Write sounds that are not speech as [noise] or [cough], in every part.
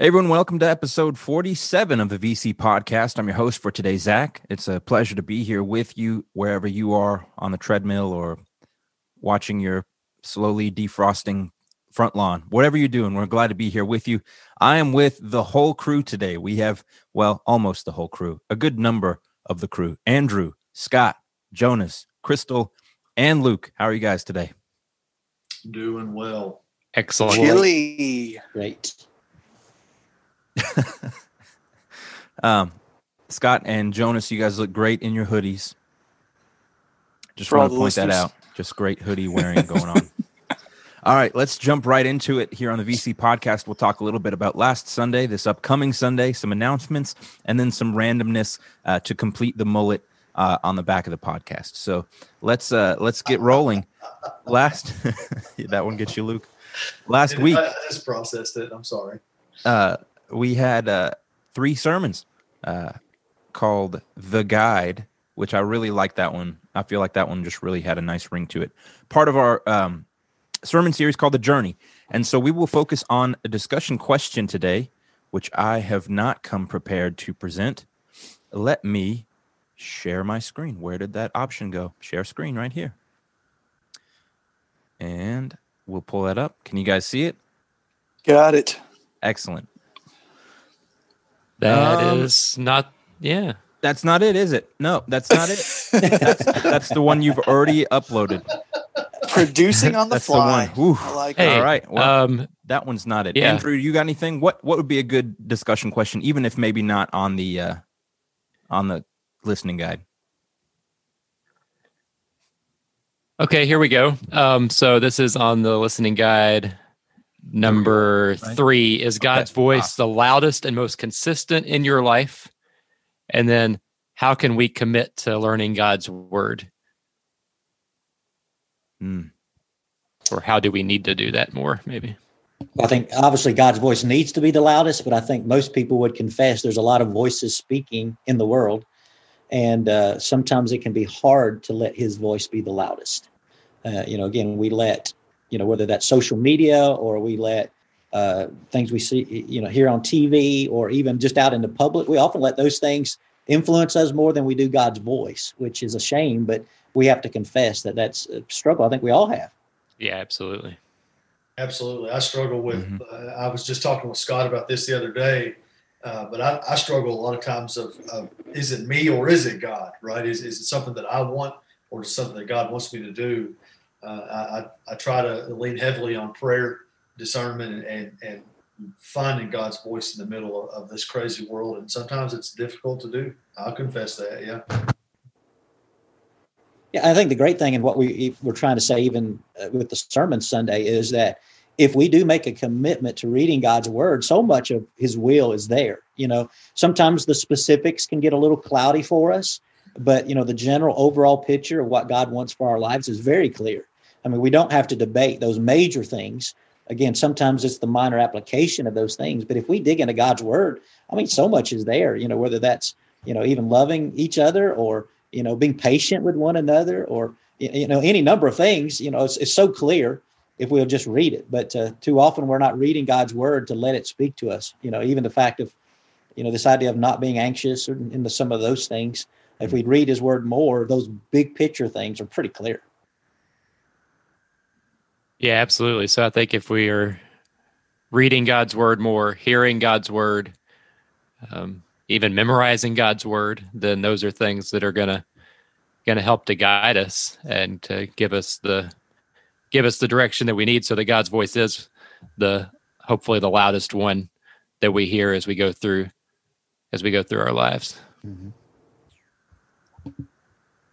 Hey everyone, welcome to episode 47 of the VC podcast. I'm your host for today, Zach. It's a pleasure to be here with you wherever you are on the treadmill or watching your slowly defrosting front lawn. Whatever you're doing, we're glad to be here with you. I am with the whole crew today. We have, well, almost the whole crew, a good number of the crew. Andrew, Scott, Jonas, Crystal, and Luke. How are you guys today? Doing well. Excellent. Chili. Great. [laughs] um, Scott and Jonas, you guys look great in your hoodies. Just For want to the point that out. Just great hoodie wearing going on. [laughs] all right, let's jump right into it here on the VC podcast. We'll talk a little bit about last Sunday, this upcoming Sunday, some announcements, and then some randomness uh, to complete the mullet uh, on the back of the podcast. So let's uh, let's get rolling. Last [laughs] that one gets you, Luke. Last week, I I just processed it. I'm sorry. We had uh, three sermons uh, called The Guide, which I really like that one. I feel like that one just really had a nice ring to it. Part of our um, sermon series called The Journey. And so we will focus on a discussion question today, which I have not come prepared to present. Let me share my screen. Where did that option go? Share screen right here. And we'll pull that up. Can you guys see it? Got it. Excellent. That is Um, not. Yeah. That's not it, is it? No, that's not it. that's, that's the one you've already uploaded. Producing on the That's the fly. one. I like Hey. it. All right. Well, um. that one's not it. yeah. Andrew, you got anything? What What would be a good discussion question, even if maybe not on the uh, on the listening guide? Okay. Here we go. Um. So this is on the listening guide. Number Right. three is God's Okay. voice the loudest and most consistent in your life? And then, how can we commit to learning God's word, Hmm. or how do we need to do that more? Maybe. I think obviously God's voice needs to be the loudest, but I think most people would confess there's a lot of voices speaking in the world. And uh, sometimes it can be hard to let his voice be the loudest. Uh, you know, again, we let, you know, whether that's social media or we let uh, things we see, you know, here on TV or even just out in the public, we often let those things influence us more than we do God's voice, which is a shame, but we have to confess that that's a struggle I think we all have. Yeah. Absolutely. Absolutely. I struggle with, Mhm. uh, I was just talking with Scott about this the other day, uh, but I, I struggle a lot of times of, of is it me or is it God, right? Is, is it something that I want or is something that God wants me to do? Uh, I, I, try to lean heavily on prayer, discernment, and, and, and finding God's voice in the middle of, of this crazy world. And sometimes it's difficult to do. I'll confess that. Yeah. Yeah, I think the great thing and what we we're trying to say, even uh, with the sermon Sunday, is that if we do make a commitment to reading God's word, so much of His will is there. You know, sometimes the specifics can get a little cloudy for us, but you know, the general overall picture of what God wants for our lives is very clear. I mean, we don't have to debate those major things. Again, sometimes it's the minor application of those things, but if we dig into God's word, I mean, so much is there. You know, whether that's you know even loving each other or you know being patient with one another or you know any number of things you know it's, it's so clear if we'll just read it but uh, too often we're not reading god's word to let it speak to us you know even the fact of you know this idea of not being anxious or into some of those things if we read his word more those big picture things are pretty clear Yeah, absolutely. So I think if we are reading God's word more, hearing God's word, um, even memorizing God's word, then those are things that are gonna gonna help to guide us and to give us the give us the direction that we need, so that God's voice is the hopefully the loudest one that we hear as we go through as we go through our lives.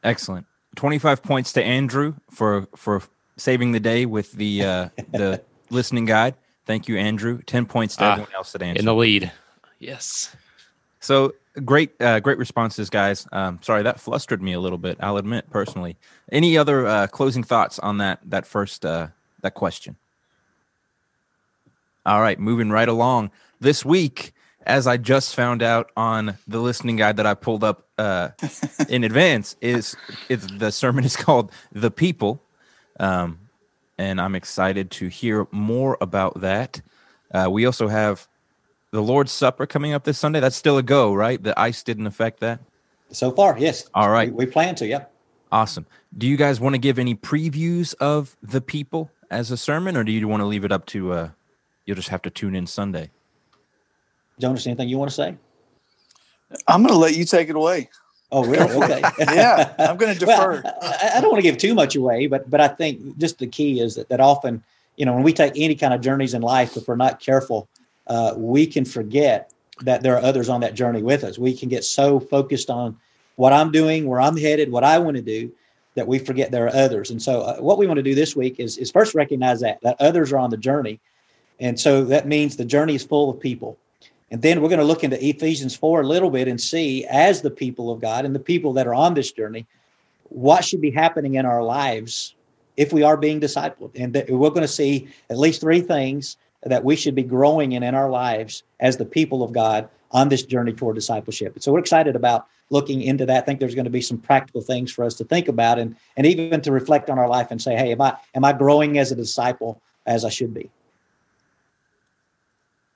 Excellent. Twenty-five points to Andrew for for saving the day with the uh, the listening guide. Thank you, Andrew. Ten points to Ah, everyone else that answered. In the lead. Yes. So great, uh, great responses, guys. Um, sorry that flustered me a little bit. I'll admit personally. Any other uh, closing thoughts on that that first uh, that question? All right, moving right along. This week, as I just found out on the listening guide that I pulled up uh, in advance, is is the sermon is [laughs] called "The People," um, and I'm excited to hear more about that. Uh, we also have the Lord's Supper coming up this Sunday. That's still a go, right? The ice didn't affect that. So far, yes. All right. We, we plan to, yeah. Awesome. Do you guys want to give any previews of the people as a sermon, or do you want to leave it up to? uh You'll just have to tune in Sunday. Jonas, anything you want to say? I'm going to let you take it away. Oh, really? Okay. [laughs] Yeah, I'm going to Well, defer. I, I don't want to give too much away, but but I think just the key is that, that often, you know, when we take any kind of journeys in life, if we're not careful, uh, we can forget that there are others on that journey with us. We can get so focused on what I'm doing, where I'm headed, what I want to do, that we forget there are others. And so, uh, what we want to do this week is is first recognize that that others are on the journey, and so that means the journey is full of people. And then we're going to look into Ephesians 4 a little bit and see, as the people of God and the people that are on this journey, what should be happening in our lives if we are being discipled. And we're going to see at least three things that we should be growing in in our lives as the people of God on this journey toward discipleship. So we're excited about looking into that. I think there's going to be some practical things for us to think about and, and even to reflect on our life and say, hey, am I am I growing as a disciple as I should be?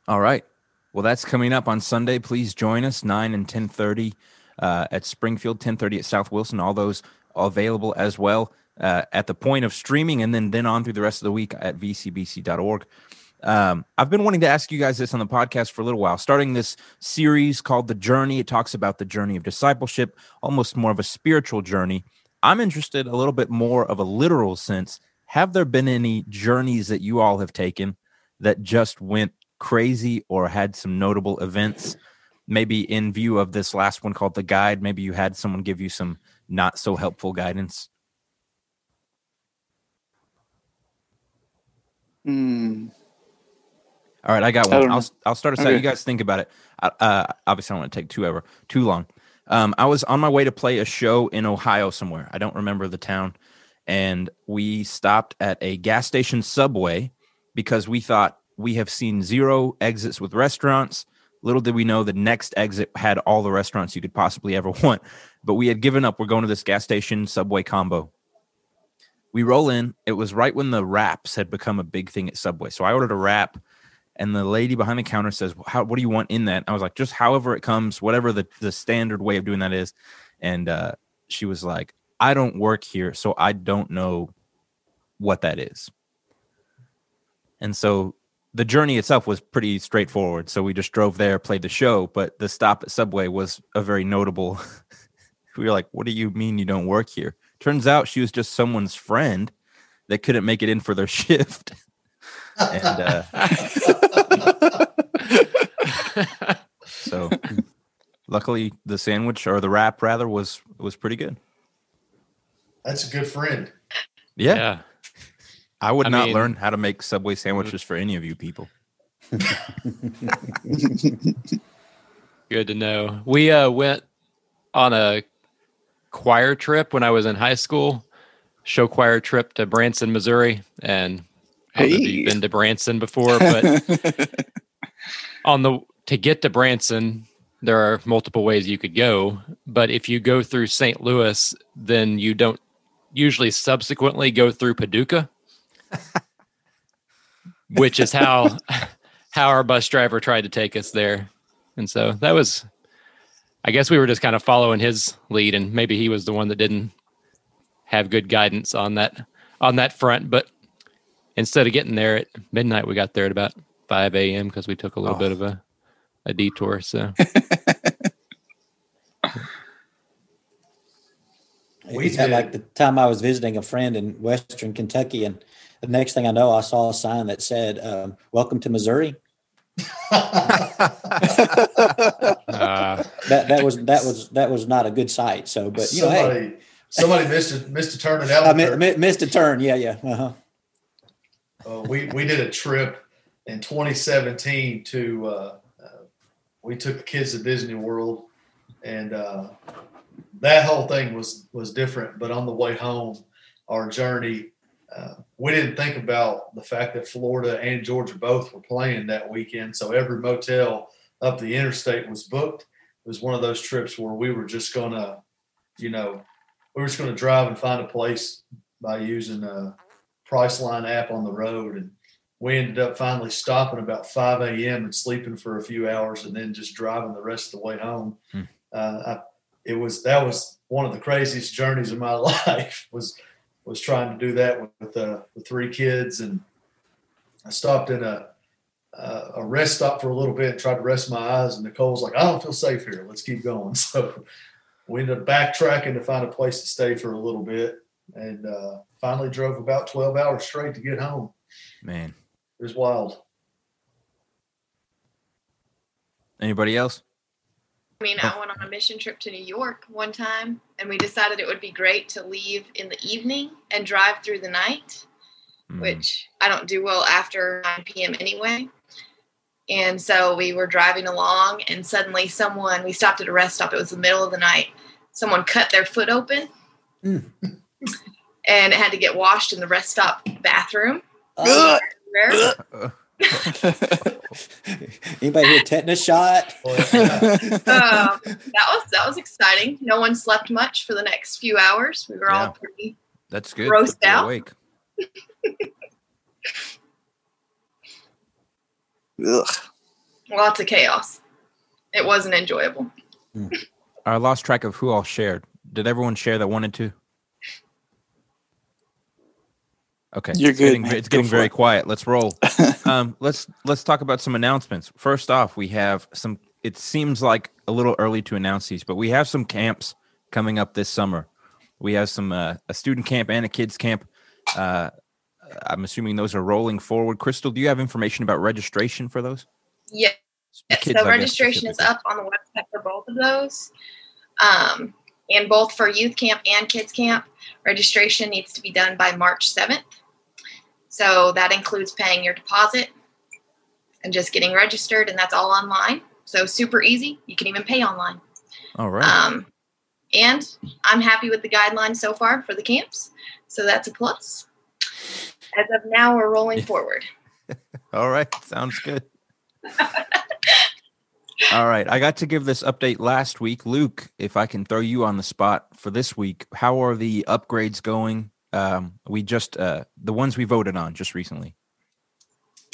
All right. Well, that's coming up on Sunday. Please join us nine and ten thirty uh, at Springfield, ten thirty at South Wilson. All those available as well uh, at the point of streaming, and then then on through the rest of the week at vcbc.org. Um, I've been wanting to ask you guys this on the podcast for a little while. Starting this series called The Journey, it talks about the journey of discipleship, almost more of a spiritual journey. I'm interested a little bit more of a literal sense. Have there been any journeys that you all have taken that just went crazy or had some notable events? Maybe in view of this last one called The Guide, maybe you had someone give you some not so helpful guidance. Hmm. All right, I got one. don't I'll. I'll start us out. You guys think about it. Uh, obviously, I don't want to take too ever too long. Um, I was on my way to play a show in Ohio somewhere. I don't remember the town, and we stopped at a gas station Subway because we thought we have seen zero exits with restaurants. Little did we know the next exit had all the restaurants you could possibly ever [laughs] want. But we had given up. We're going to this gas station Subway combo. We roll in. It was right when the wraps had become a big thing at Subway. So I ordered a wrap and the lady behind the counter says, "How? What do you want in that?" I was like, "Just however it comes, whatever the the standard way of doing that is." And uh, she was like, "I don't work here, so I don't know what that is." And so the journey itself was pretty straightforward. So we just drove there, played the show, but the stop at Subway was a very notable. [laughs] we were like, "What do you mean you don't work here?" Turns out she was just someone's friend that couldn't make it in for their [laughs] shift. and uh, [laughs] so luckily the sandwich or the wrap rather was was pretty good That's a good friend. yeah, yeah. I would I not mean- learn how to make subway sandwiches for any of you people [laughs] Good to know. We uh, went on a choir trip when I was in high school, show choir trip to Branson, Missouri. And I don't know if Hey. you've been to Branson before, but [laughs] on the to get to Branson, there are multiple ways you could go. But if you go through St. Louis, then you don't usually subsequently go through Paducah, which is how how our bus driver tried to take us there. And so that was, I guess we were just kind of following his lead, and maybe he was the one that didn't have good guidance on that on that front. But instead of getting there at midnight, we got there at about five a.m. because we took a little Oh. bit of a a detour. So [laughs] We It's had like the time I was visiting a friend in Western Kentucky, and the next thing I know, I saw a sign that said, um, "Welcome to Missouri." uh, [laughs] That that was that was that was not a good sight. So, but you know, hey, somebody, somebody missed a missed a turn in I Albuquerque. missed a turn. Yeah, yeah. Uh-huh. Uh, we we did a trip in 2017 to uh, uh, we took the kids to Disney World, and uh, that whole thing was was different. But on the way home, our journey, uh, we didn't think about the fact that Florida and Georgia both were playing that weekend. So every motel up the interstate was booked. It was one of those trips where we were just gonna, you know, we were just gonna drive and find a place by using a Priceline app on the road and we ended up finally stopping about 5 a.m. and sleeping for a few hours, and then just driving the rest of the way home. Hmm. Uh, I, it was that was one of the craziest journeys of my [laughs] life. Was was trying to do that with uh, with three kids, and I stopped in a uh, a rest stop for a little bit and tried to rest my eyes. And Nicole's like, I don't feel safe here. Let's keep going. [laughs] So we ended up backtracking to find a place to stay for a little bit and uh, finally drove about 12 hours straight to get home. Man. It was wild. Anybody else? I mean, I went on a mission trip to New York one time, and we decided it would be great to leave in the evening and drive through the night, Mm. which I don't do well after 9 p.m. anyway. And so we were driving along, and suddenly someone, we stopped at a rest stop, it was the middle of the night. Someone cut their foot open, Mm. and it had to get washed in the rest stop bathroom. Ugh. Uh, [laughs] Anybody hear tetanus shot? [laughs] But, um, that was that was exciting. No one slept much for the next few hours. We were Yeah. all pretty that's good. Grossed You're out? Awake. Ugh. lots of chaos. It wasn't enjoyable. I lost track of who all shared. Did everyone share that wanted to? Okay, You're it's good, Getting, it's getting for very it. quiet. Let's roll. [laughs] um, let's let's talk about some announcements. First off, we have some. It seems like a little early to announce these, but we have some camps coming up this summer. We have some uh, a student camp and a kids camp. Uh, I'm assuming those are rolling forward. Crystal, do you have information about registration for those? Yeah. The Yes, kids, I so guess, registration is up on the website for both of those. Um, and both for youth camp and kids camp, registration needs to be done by March 7th. So that includes paying your deposit and just getting registered, and that's all online. So super easy. You can even pay online. All right. Um, and I'm happy with the guidelines so far for the camps. So that's a plus. As of now, we're rolling forward. [laughs] All right, sounds good. [laughs] All right, I got to give this update last week. Luke, if I can throw you on the spot for this week, how are the upgrades going? Um, we just uh, the ones we voted on just recently.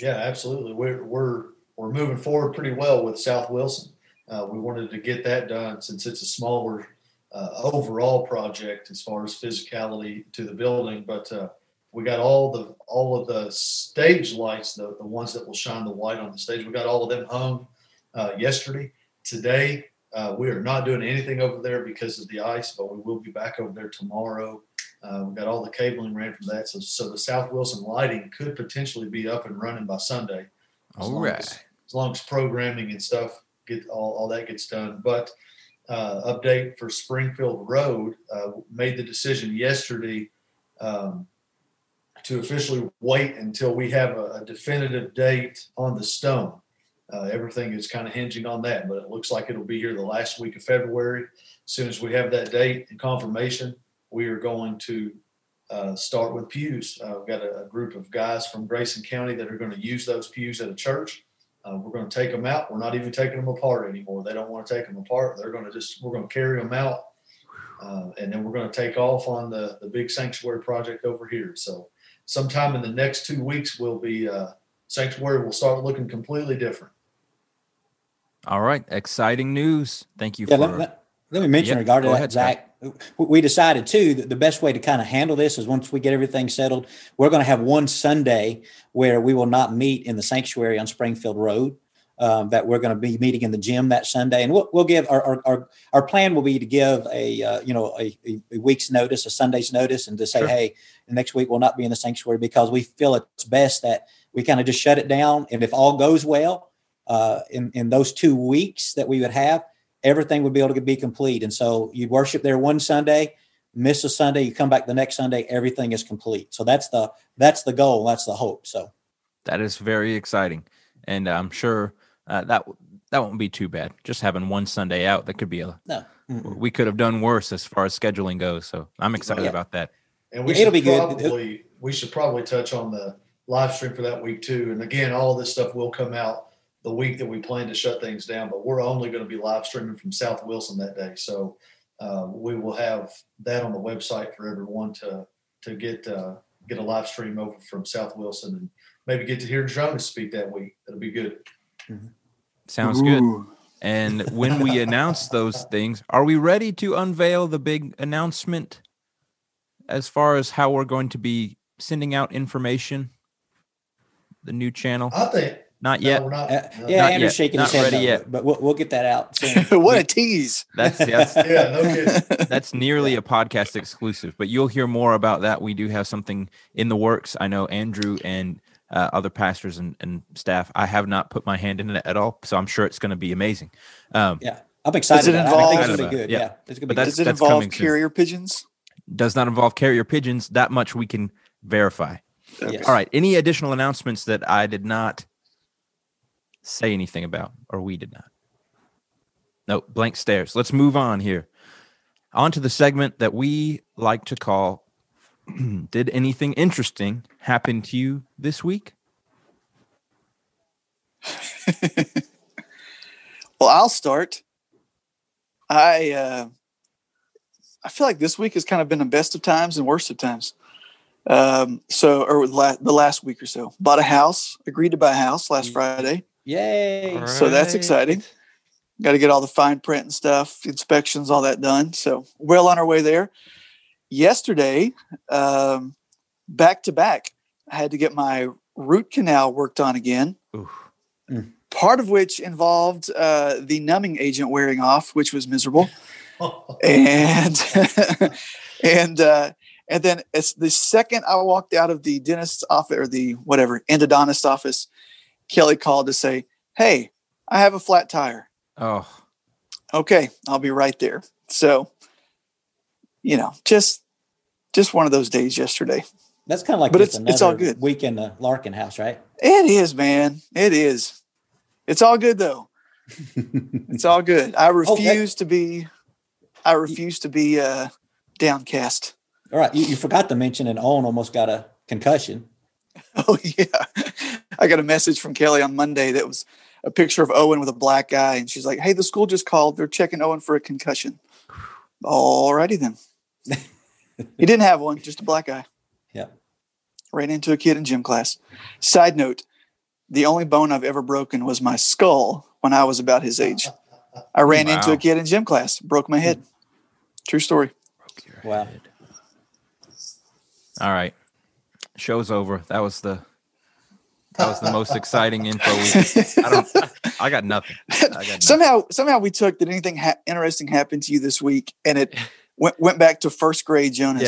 yeah, absolutely. We're, we're, we're moving forward pretty well with South Wilson. Uh, we wanted to get that done since it's a smaller uh, overall project as far as physicality to the building. But uh, we got all the all of the stage lights, the, the ones that will shine the white on the stage. We got all of them hung uh, yesterday. Today, uh, we are not doing anything over there because of the ice, but we will be back over there tomorrow. Uh, we got all the cabling ran from that, so so the South Wilson lighting could potentially be up and running by Sunday. as long right. as- as long as programming and stuff get all, all that gets done. But uh, update for Springfield Road uh, made the decision yesterday um, to officially wait until we have a, a definitive date on the stone. Uh, everything is kind of hinging on that, but it looks like it'll be here the last week of February. As soon as we have that date and confirmation, we are going to uh, start with pews. Uh, we've got a, a group of guys from Grayson County that are going to use those pews at a church. Uh, we're going to take them out. We're not even taking them apart anymore. They don't want to take them apart. They're going to just, we're going to carry them out. Uh, and then we're going to take off on the, the big sanctuary project over here. So sometime in the next two weeks, we'll be, uh, sanctuary will start looking completely different. All right, exciting news. Thank you Yeah, for let, let- let me mention Yep, regarding that, ahead, Zach. w- We decided too that the best way to kind of handle this is once we get everything settled, we're going to have one Sunday where we will not meet in the sanctuary on Springfield Road. Um, that we're going to be meeting in the gym that Sunday, and we'll, we'll give our, our our our plan will be to give a uh, you know a, a, a week's notice, a Sunday's notice, and to say, Sure. hey, next week we'll not be in the sanctuary because we feel it's best that we kind of just shut it down, and if all goes well, uh, in in those two weeks that we would have, everything would be able to be complete. And so you'd worship there one Sunday, miss a Sunday, you come back the next Sunday, everything is complete. So that's the that's the goal, that's the hope. So that is very exciting, and I'm sure uh, that that won't be too bad. Just having one Sunday out, that could be a no, mm-mm. we could have done worse as far as scheduling goes. So I'm excited Yeah. about that. And we Yeah, it'll should be good. probably we should probably touch on the live stream for that week too. And again, all this stuff will come out the week that we plan to shut things down, but we're only going to be live streaming from South Wilson that day. So uh, we will have that on the website for everyone to to get uh, get a live stream over from South Wilson, and maybe get to hear Jonas speak that week. That'll be good. Sounds good. And when we [laughs] announce those things, are we ready to unveil the big announcement as far as how we're going to be sending out information? The new channel? I think Not no, yet. we're not. Uh, yeah, Not Andrew's yet. shaking Not his head, ready yet. but we'll, we'll get that out soon. [laughs] what a tease. That's [laughs] that's [laughs] Yeah, no kidding. that's nearly a podcast exclusive, but you'll hear more about that. We do have something in the works. I know Andrew and uh, other pastors and, and staff. I have not put my hand in it at all, so I'm sure it's going to be amazing. Um, yeah, I'm excited. Does it about it. I think it's involve- gonna good. Yeah. Yeah, it's gonna But be Does it involve coming soon. carrier pigeons? does not involve carrier pigeons. That much we can verify. good. Yes. All right. Any additional announcements that I did not say anything about, or we did not? No, blank stares. Let's move on here. On to the segment that we like to call [clears throat] Did anything interesting happen to you this week? [laughs] Well, I'll start. I uh, I feel like this week has kind of been the best of times and worst of times. Um, so, or la- the last week or so, bought a house, agreed to buy a house last Friday. Yay! All So that's exciting. Got to get all the fine print and stuff, inspections, all that done. So well on our way there. Yesterday, um, back to back, I had to get my root canal worked on again. Oof. Part of which involved uh, the numbing agent wearing off, which was miserable, [laughs] and [laughs] and uh, and then it's the second I walked out of the dentist's office or the whatever endodontist office, Kelly called to say, "Hey, I have a flat tire." Oh, okay i'll be right there. So you know just just one of those days yesterday. That's kind of like But it's- it's all good. week in the Larkin house, right? it is man. It is. It's all good though. [laughs] It's all good. I refuse to be i refuse to be uh downcast. All right, you, you forgot to mention, and Owen almost got a concussion. [laughs] oh yeah i got a message from kelly on monday that was a picture of owen with a black eye and she's like hey the school just called they're checking owen for a concussion alrighty then [laughs] he didn't have one just a black eye Yeah. ran into a kid in gym class. Side note, the only bone I've ever broken was my skull when I was about his age. I ran into a kid in gym class, broke my head. True story. broke your Wow. head. All right. Show's over. That was the that was the most exciting info. We, I don't. I got nothing. I got nothing. somehow, somehow we took that anything ha- interesting happened to you this week, and it [laughs] went went back to first grade Jonas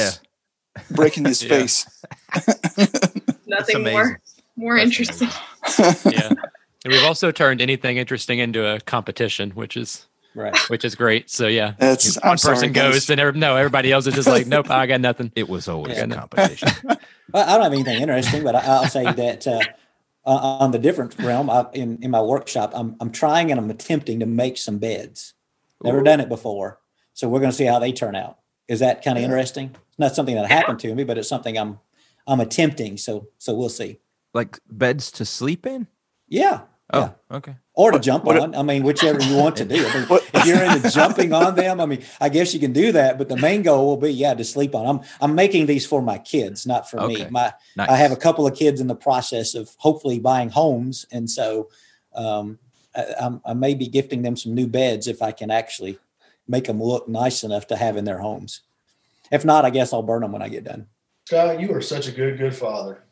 Yeah. breaking his [laughs] Yeah. face. [laughs] Nothing more more That's interesting. amazing. yeah. And we've also turned anything interesting into a competition, which is Right. which is great. So yeah, That's one I'm person guys. goes, and every, no, everybody else is just like, nope, I got nothing. It was always Yeah. a competition. I I don't have anything interesting, but I, I'll say that uh, uh, on the different realm, I, in in my workshop, I'm I'm trying and I'm attempting to make some beds. Never Ooh. done it before, so we're going to see how they turn out. Is that kind of Yeah. interesting? It's not something that happened to me, but it's something I'm I'm attempting. So so we'll see. Like beds to sleep in. Yeah. Oh, Yeah. okay. Or to What- jump what- on. I mean, whichever you want to do. I mean, if you're into jumping on them, I mean, I guess you can do that. But the main goal will be, yeah, to sleep on. I'm I'm making these for my kids, not for me. My Nice. I have a couple of kids in the process of hopefully buying homes, and so um, I, I'm, I may be gifting them some new beds if I can actually make them look nice enough to have in their homes. If not, I guess I'll burn them when I get done. Scott, you are such a good, good father.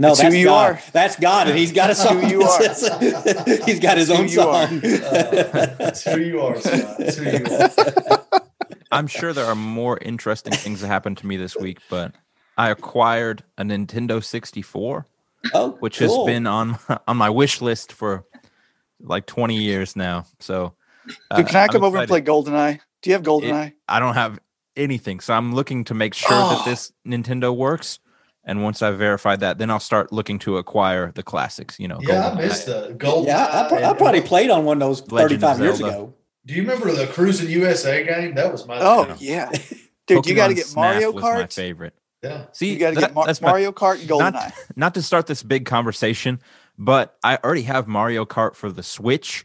No, That's that's, who you God. are. That's God, and He's got a That's who you are. [laughs] he's got his own you are. song. That's who you are, Scott. That's who you are. [laughs] I'm sure there are more interesting things that happened to me this week, but I acquired a Nintendo 64, oh, which cool. has been on [laughs] on my wish list for like 20 years now. So, uh, Dude, can I I'm come over and excited. play GoldenEye? Do you have GoldenEye? I don't have anything, so I'm looking to make sure that Oh. [gasps] this Nintendo works. And once I've verified that, then I'll start looking to acquire the classics. You know, Yeah, I GoldenEye. missed the gold. Yeah, I, I, I probably played on one of those Legend 35 years ago. Do you remember the Cruis'n USA game? That was my. Oh Yeah. yeah, [laughs] dude, you got to get Mario was my favorite. yeah. See, You got to that- get Mar- that's Mario Kart and not, GoldenEye. not to start this big conversation, but I already have Mario Kart for the Switch.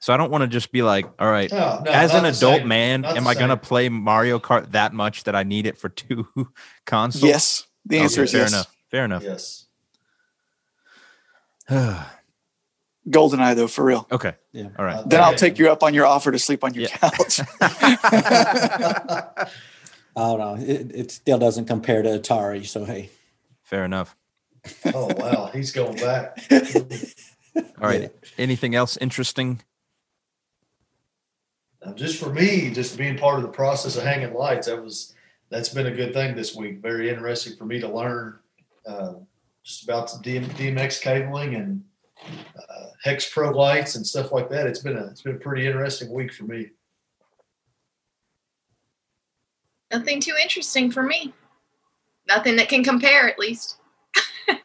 So I don't want to just be like, all right, No, no, as an adult same. man, Not am I going to play Mario Kart that much that I need it for two [laughs] consoles? Yes, the Okay, answer is fair yes. enough. Fair enough. Yes. [sighs] Goldeneye though, for real. okay. Yeah. All right. Then I'll take you up on your offer to sleep on your Yeah. couch. [laughs] [laughs] Oh no, it, it still doesn't compare to Atari. So hey, Fair enough. [laughs] oh wow, he's going back. All right. Yeah. Anything else interesting? Just for me, just being part of the process of hanging lights, that was that's been a good thing this week. Very interesting for me to learn uh, just about the DM, DMX cabling and uh, hex pro lights and stuff like that. It's been a it's been a pretty interesting week for me. Nothing too interesting for me. Nothing that can compare, at least. [laughs]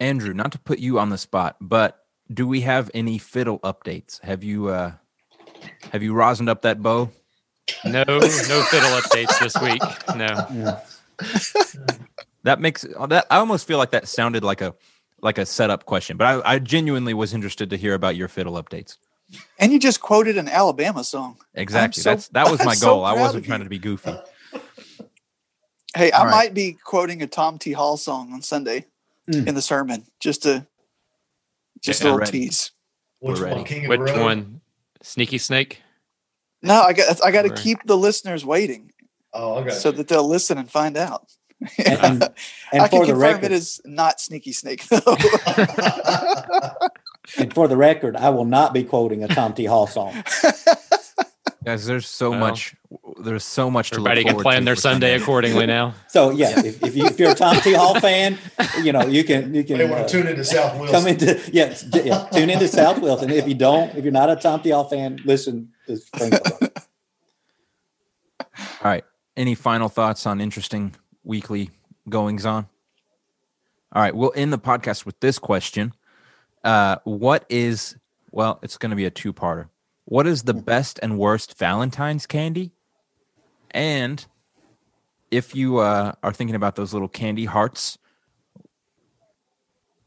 Andrew, not to put you on the spot, but do we have any fiddle updates? Have you uh have you rosined up that bow? No, no fiddle updates this week. No. yeah. That makes that I almost feel like that sounded like a like a setup question, but I, I genuinely was interested to hear about your fiddle updates. and you just quoted an Alabama song. Exactly. so- That's that was I'm my so goal. I wasn't trying to be goofy. Hey, I All right. might be quoting a Tom T. Hall song on Sunday Mm. in the sermon, just to just Yeah, a little ready. tease. Which We're one, ready. King of Which one? Sneaky Snake? No, I got I got to keep the listeners waiting Oh, I got so that they'll listen and find out. And, and, [laughs] and I can for the confirm record, it is not Sneaky Snake [laughs] though. [laughs] and for the record, I will not be quoting a Tom T. Hall song. Guys, there's so Well, much there's so much to Everybody look can plan to their for Sunday accordingly now. So yeah, if, if, you, if you're a Tom T. Hall fan, you know you can you can they want uh, to tune into South Wilson. come into yeah, yeah tune into South Wilson. If you don't, if you're not a Tom T. Hall fan, listen [laughs] All right. Any final thoughts on interesting weekly goings on? All right. We'll end the podcast with this question. Uh, what is, well, it's going to be a two parter. What is the best and worst Valentine's candy? And if you uh, are thinking about those little candy hearts,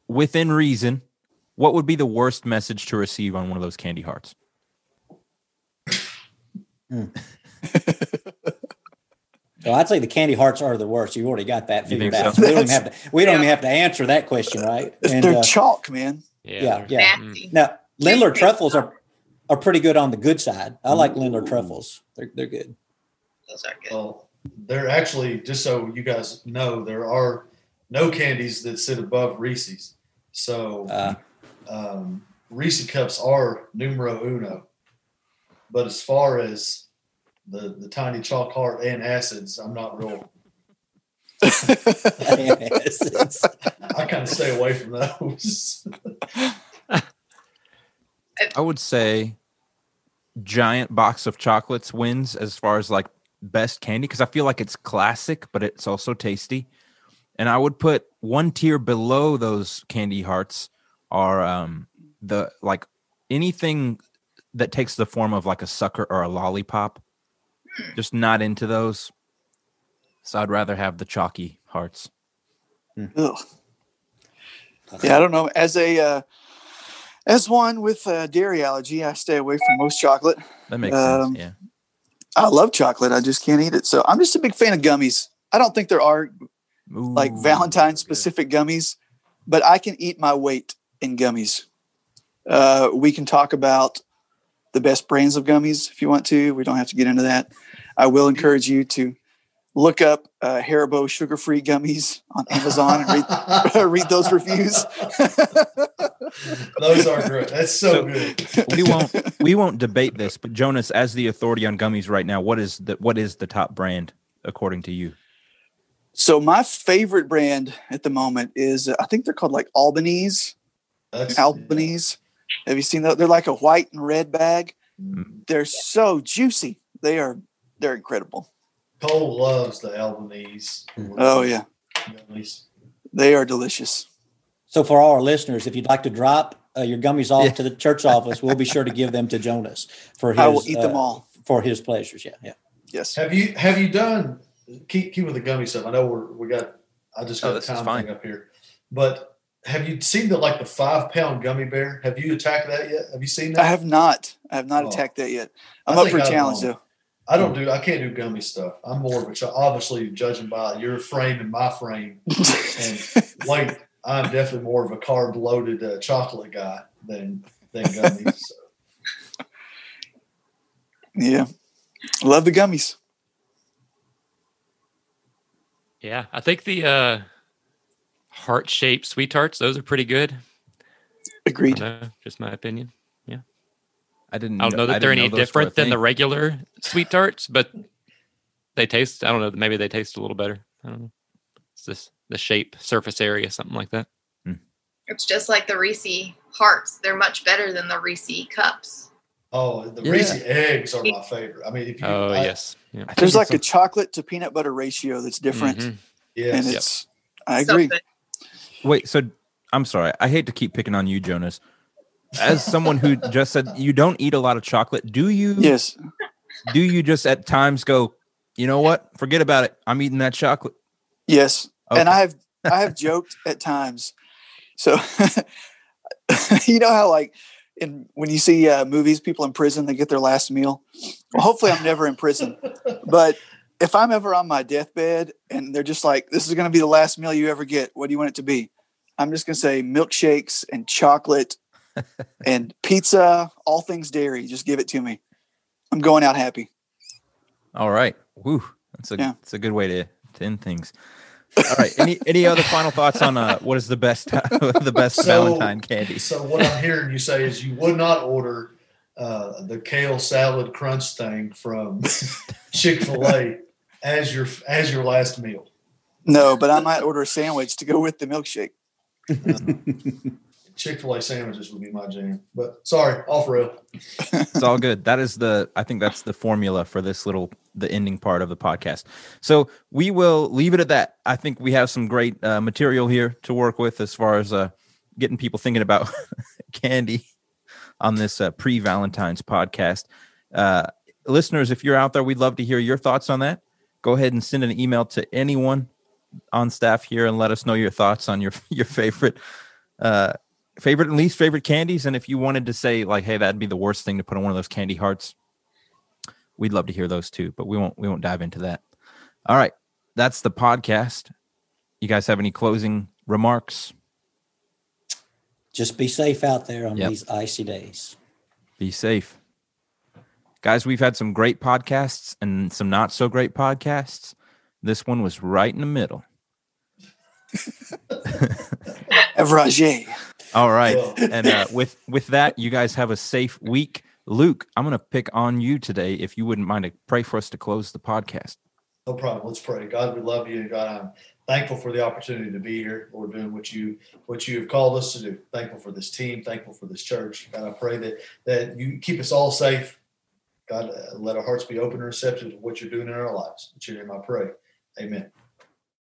within reason, what would be the worst message to receive on one of those candy hearts? So I'd say the candy hearts are the worst. You already got that figured out. so? So we don't even have to. [laughs] We don't Yeah. even have to answer that question, right? And, They're uh, chalk, man. Yeah. Yeah, yeah. mm. Now Lindor truffles are are pretty good on the good side. I like Lindor truffles. They're they're good. Those are good. Well, there actually, just so you guys know, there are no candies that sit above Reese's. So Uh, um, Reese cups are numero uno. But as far as the the tiny chalk heart and acids, I'm not real. [laughs] I kind of stay away from those. I would say giant box of chocolates wins as far as like best candy because I feel like it's classic, but it's also tasty. And I would put one tier below those candy hearts are um the like anything that takes the form of like a sucker or a lollipop. Just not into those. So I'd rather have the chalky hearts. Ugh. Yeah, I don't know. As a uh, as one with a dairy allergy, I stay away from most chocolate. That makes Um, sense. Yeah. I love chocolate. I just can't eat it. So I'm just a big fan of gummies. I don't think there are like Ooh, Valentine specific gummies, but I can eat my weight in gummies. Uh, we can talk about the best brands of gummies if you want to. We don't have to get into that. I will encourage you to look up uh, Haribo sugar-free gummies on Amazon and read, [laughs] [laughs] read those reviews. those are great. That's so, So- good. we won't we won't debate this, but Jonas, as the authority on gummies right now, what is the what is the top brand according to you? so my favorite brand at the moment is uh, I think they're called like Albanese. That's Albanese. Have you seen that? They're like a white and red bag. Mm. They're so juicy. They are. They're incredible. Cole loves the Albanese. Oh yeah, Gummies. they are delicious. so for all our listeners, if you'd like to drop uh, your gummies off Yeah. to the church office, we'll be sure to give them to Jonas for his. I will eat them uh, all. for his pleasures. Yeah, yeah. Yes. Have you have you done keep keep with the gummy stuff? I know we're we got I just Oh, got the time fine. thing up here. But have you seen the like the five pound gummy bear? Have you attacked that yet? Have you seen that? I have not. I have not Oh. attacked that yet. I I'm up for a I've challenge though. I don't do I can't do gummy stuff. I'm more of a ch- obviously judging by your frame and my frame and [laughs] like I'm definitely more of a carb loaded uh, chocolate guy than than gummies. So. Yeah. Love the gummies. Yeah, I think the uh, heart shaped sweet tarts, those are pretty good. Agreed. know, just my opinion. Yeah. I didn't. I don't know that I they're any know those were a different than the regular sweet tarts, but they taste. I don't know. Maybe they taste a little better. I don't know. It's this the shape, surface area, something like that. It's just like the Reese hearts. They're much better than the Reese cups. Oh, the Yeah. Reese eggs are my favorite. I mean, if you, Oh I- yes, yeah. There's like a some- chocolate to peanut butter ratio that's different. Mm-hmm. And yes, it's, I agree. good. Wait, so I'm sorry. I hate to keep picking on you, Jonas. As someone who [laughs] just said you don't eat a lot of chocolate, do you? Yes. Do you just at times go, you know what? Forget about it. I'm eating that chocolate. Yes. And I have I have [laughs] joked at times. So [laughs] you know how like in when you see uh, movies, people in prison they get their last meal. Well, hopefully I'm never in prison, but if I'm ever on my deathbed and they're just like, "This is going to be the last meal you ever get," what do you want it to be? I'm just going to say milkshakes and chocolate [laughs] and pizza, all things dairy. Just give it to me. I'm going out happy. All right. Woo. That's a Yeah. that's a good way to, to end things. All right. Any any other final thoughts on uh what is the best [laughs] the best So- Valentine candy? So what I'm hearing you say is you would not order uh, the kale salad crunch thing from [laughs] Chick Fil A as your as your last meal. No, but I might order a sandwich to go with the milkshake. Chick Fil A sandwiches would be my jam. But sorry, off rail. It's all good. That is the I think that's the formula for this little the ending part of the podcast. So we will leave it at that. I think we have some great uh, material here to work with as far as uh, getting people thinking about [laughs] candy on this uh, pre Valentine's podcast. Uh, listeners, if you're out there, we'd love to hear your thoughts on that. Go ahead and send an email to anyone on staff here and let us know your thoughts on your [laughs] your favorite uh, favorite and least favorite candies. And if you wanted to say like, hey, that'd be the worst thing to put on one of those candy hearts, we'd love to hear those too. But we won't we won't dive into that. All right, that's the podcast. You guys have any closing remarks? Just be safe out there on Yep. these icy days. Be safe. Guys, we've had some great podcasts and some not so great podcasts. This one was right in the middle. [laughs] Evrage. All right. Well, and uh, with with that, you guys have a safe week. Luke, I'm going to pick on you today. If you wouldn't mind to pray for us to close the podcast. No problem. Let's pray. God, we love you, God, I'm thankful for the opportunity to be here. Lord, doing what you what you have called us to do. Thankful for this team. Thankful for this church. God, I pray that that you keep us all safe. God, uh, let our hearts be open and receptive to what you're doing in our lives. In your name, I pray. Amen.